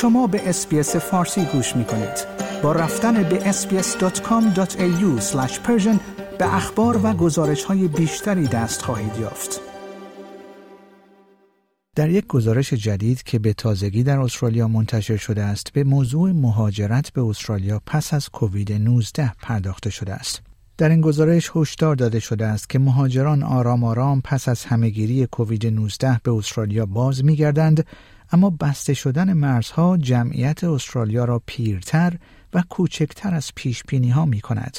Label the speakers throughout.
Speaker 1: شما به اسپیس فارسی گوش می کنید. با رفتن به sbs.com.au به اخبار و گزارش های بیشتری دست خواهید یافت. در یک گزارش جدید که به تازگی در استرالیا منتشر شده است به موضوع مهاجرت به استرالیا پس از کووید 19 پرداخته شده است. در این گزارش هشدار داده شده است که مهاجران آرام آرام پس از همهگیری کووید 19 به استرالیا باز میگردند اما بسته شدن مرزها جمعیت استرالیا را پیرتر و کوچکتر از پیش بینی ها می کند.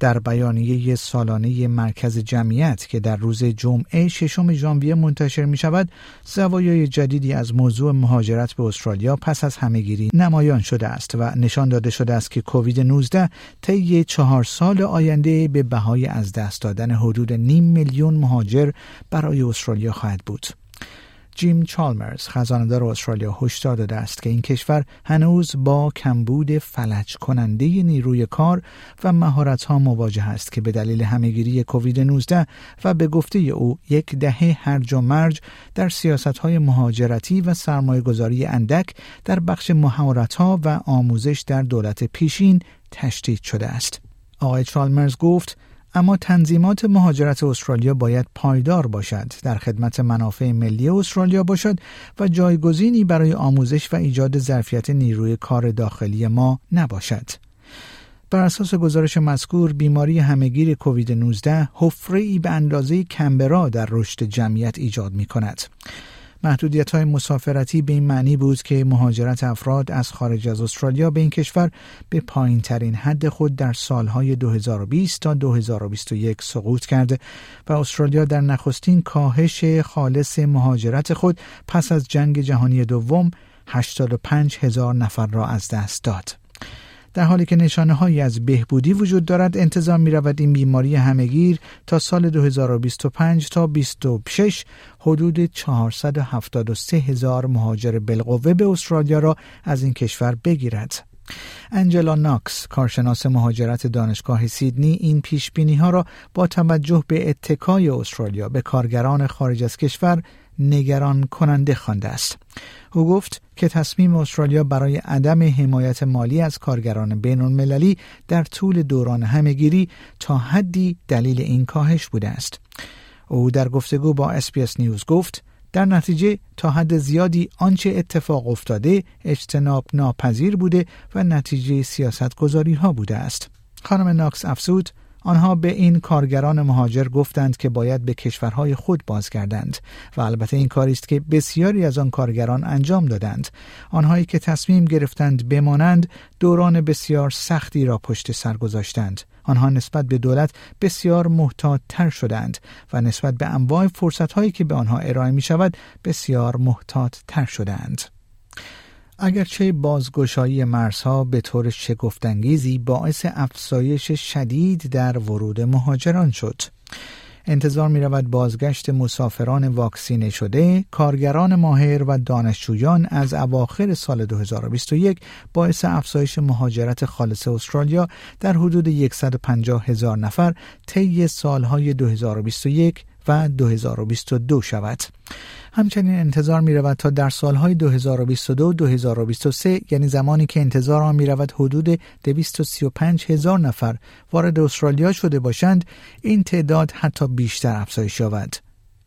Speaker 1: در بیانیه سالانه مرکز جمعیت که در روز جمعه ششم ژانویه منتشر می شود زوایای جدیدی از موضوع مهاجرت به استرالیا پس از همهگیری نمایان شده است و نشان داده شده است که کووید 19 طی چهار سال آینده به بهای از دست دادن حدود نیم میلیون مهاجر برای استرالیا خواهد بود جیم چالمرز خزاندار استرالیا هشدار داده است که این کشور هنوز با کمبود فلج کننده نیروی کار و مهارت ها مواجه است که به دلیل همهگیری کووید 19 و به گفته او یک دهه هرج و مرج در سیاست های مهاجرتی و سرمایه گذاری اندک در بخش مهارت ها و آموزش در دولت پیشین تشدید شده است. آقای چالمرز گفت اما تنظیمات مهاجرت استرالیا باید پایدار باشد در خدمت منافع ملی استرالیا باشد و جایگزینی برای آموزش و ایجاد ظرفیت نیروی کار داخلی ما نباشد بر اساس گزارش مذکور بیماری همهگیر کووید 19 حفره ای به اندازه کمبرا در رشد جمعیت ایجاد می کند. محدودیت های مسافرتی به این معنی بود که مهاجرت افراد از خارج از استرالیا به این کشور به پایین ترین حد خود در سالهای 2020 تا 2021 سقوط کرده و استرالیا در نخستین کاهش خالص مهاجرت خود پس از جنگ جهانی دوم 85 هزار نفر را از دست داد. در حالی که نشانه هایی از بهبودی وجود دارد انتظار می رود این بیماری همهگیر تا سال 2025 تا 26 حدود 473 هزار مهاجر بالقوه به استرالیا را از این کشور بگیرد. انجلا ناکس کارشناس مهاجرت دانشگاه سیدنی این پیش بینی ها را با توجه به اتکای استرالیا به کارگران خارج از کشور نگران کننده خوانده است. او گفت که تصمیم استرالیا برای عدم حمایت مالی از کارگران بین المللی در طول دوران همه‌گیری تا حدی دلیل این کاهش بوده است. او در گفتگو با SBS News گفت در نتیجه تا حد زیادی آنچه اتفاق افتاده اجتناب ناپذیر بوده و نتیجه سیاست گذاری ها بوده است. خانم ناکس افزود آنها به این کارگران مهاجر گفتند که باید به کشورهای خود بازگردند و البته این کاری است که بسیاری از آن کارگران انجام دادند. آنهایی که تصمیم گرفتند بمانند دوران بسیار سختی را پشت سر گذاشتند. آنها نسبت به دولت بسیار محتاط تر شدند و نسبت به انواع فرصت هایی که به آنها ارائه می شود بسیار محتاط تر شدند. اگرچه بازگشایی مرزها به طور شگفتانگیزی باعث افزایش شدید در ورود مهاجران شد انتظار می رود بازگشت مسافران واکسینه شده، کارگران ماهر و دانشجویان از اواخر سال 2021 باعث افزایش مهاجرت خالص استرالیا در حدود 150 هزار نفر طی سالهای 2021 و 2022 شود. همچنین انتظار می رود تا در سالهای 2022-2023 یعنی زمانی که انتظار آن می رود حدود 235 هزار نفر وارد استرالیا شده باشند این تعداد حتی بیشتر افزایش یابد.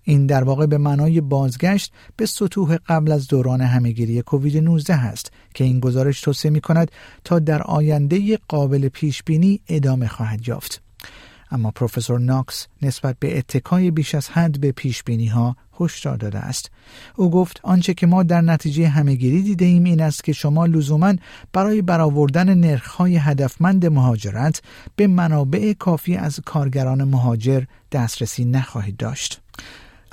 Speaker 1: این در واقع به معنای بازگشت به سطوح قبل از دوران همهگیری کووید 19 است که این گزارش توصیه می کند تا در آینده قابل پیش بینی ادامه خواهد یافت. اما پروفسور ناکس نسبت به اتکای بیش از حد به پیش بینی ها هشدار داده است او گفت آنچه که ما در نتیجه همهگیری دیده ایم این است که شما لزوما برای برآوردن نرخهای هدفمند مهاجرت به منابع کافی از کارگران مهاجر دسترسی نخواهید داشت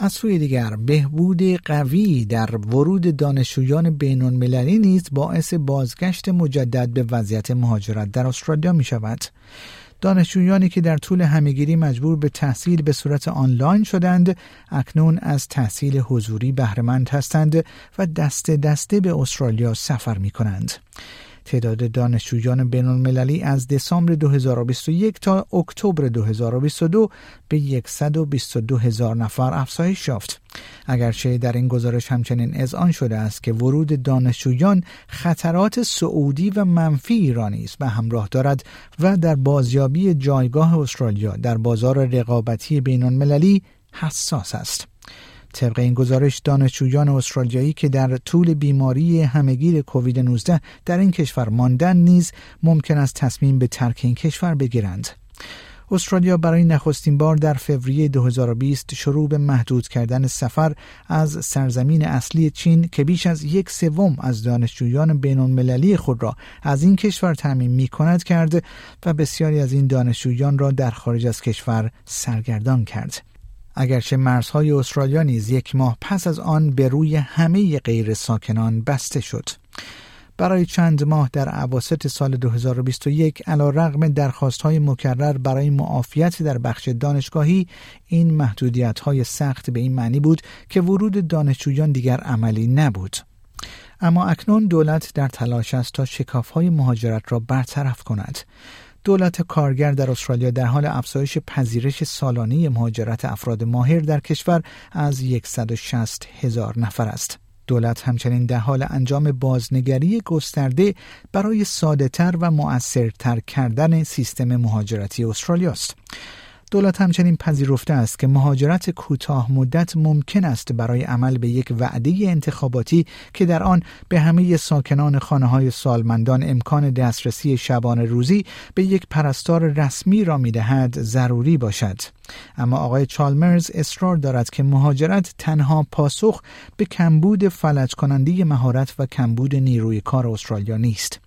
Speaker 1: از سوی دیگر بهبود قوی در ورود دانشجویان بین المللی نیز باعث بازگشت مجدد به وضعیت مهاجرت در استرالیا می شود. دانشجویانی که در طول همهگیری مجبور به تحصیل به صورت آنلاین شدند اکنون از تحصیل حضوری بهرهمند هستند و دسته دسته به استرالیا سفر می کنند. تعداد دانشجویان بین المللی از دسامبر 2021 تا اکتبر 2022 به 122 هزار نفر افزایش یافت. اگرچه در این گزارش همچنین اذعان شده است که ورود دانشجویان خطرات سعودی و منفی ایرانی است و همراه دارد و در بازیابی جایگاه استرالیا در بازار رقابتی بین المللی حساس است. طبق این گزارش دانشجویان استرالیایی که در طول بیماری همگیر کووید 19 در این کشور ماندن نیز ممکن است تصمیم به ترک این کشور بگیرند. استرالیا برای نخستین بار در فوریه 2020 شروع به محدود کردن سفر از سرزمین اصلی چین که بیش از یک سوم از دانشجویان بین المللی خود را از این کشور تعمین می کند کرد و بسیاری از این دانشجویان را در خارج از کشور سرگردان کرد. اگرچه مرزهای استرالیا نیز یک ماه پس از آن به روی همه غیر ساکنان بسته شد. برای چند ماه در عواسط سال 2021 علا رغم درخواست های مکرر برای معافیت در بخش دانشگاهی این محدودیت های سخت به این معنی بود که ورود دانشجویان دیگر عملی نبود. اما اکنون دولت در تلاش است تا شکاف های مهاجرت را برطرف کند. دولت کارگر در استرالیا در حال افزایش پذیرش سالانه مهاجرت افراد ماهر در کشور از 160 هزار نفر است. دولت همچنین در حال انجام بازنگری گسترده برای سادهتر و مؤثرتر کردن سیستم مهاجرتی استرالیا است. دولت همچنین پذیرفته است که مهاجرت کوتاه مدت ممکن است برای عمل به یک وعده انتخاباتی که در آن به همه ساکنان خانه های سالمندان امکان دسترسی شبانه روزی به یک پرستار رسمی را می‌دهد ضروری باشد. اما آقای چالمرز اصرار دارد که مهاجرت تنها پاسخ به کمبود فلج کننده مهارت و کمبود نیروی کار استرالیا نیست.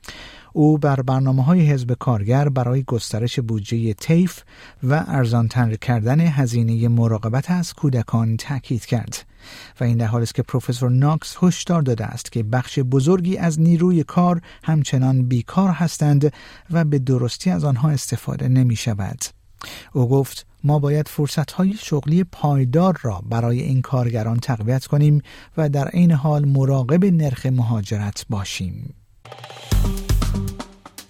Speaker 1: او بر برنامه های حزب کارگر برای گسترش بودجه تیف و ارزانتر کردن هزینه مراقبت از کودکان تاکید کرد و این در حالی است که پروفسور ناکس هشدار داده است که بخش بزرگی از نیروی کار همچنان بیکار هستند و به درستی از آنها استفاده نمی شود. او گفت ما باید فرصت های شغلی پایدار را برای این کارگران تقویت کنیم و در عین حال مراقب نرخ مهاجرت باشیم.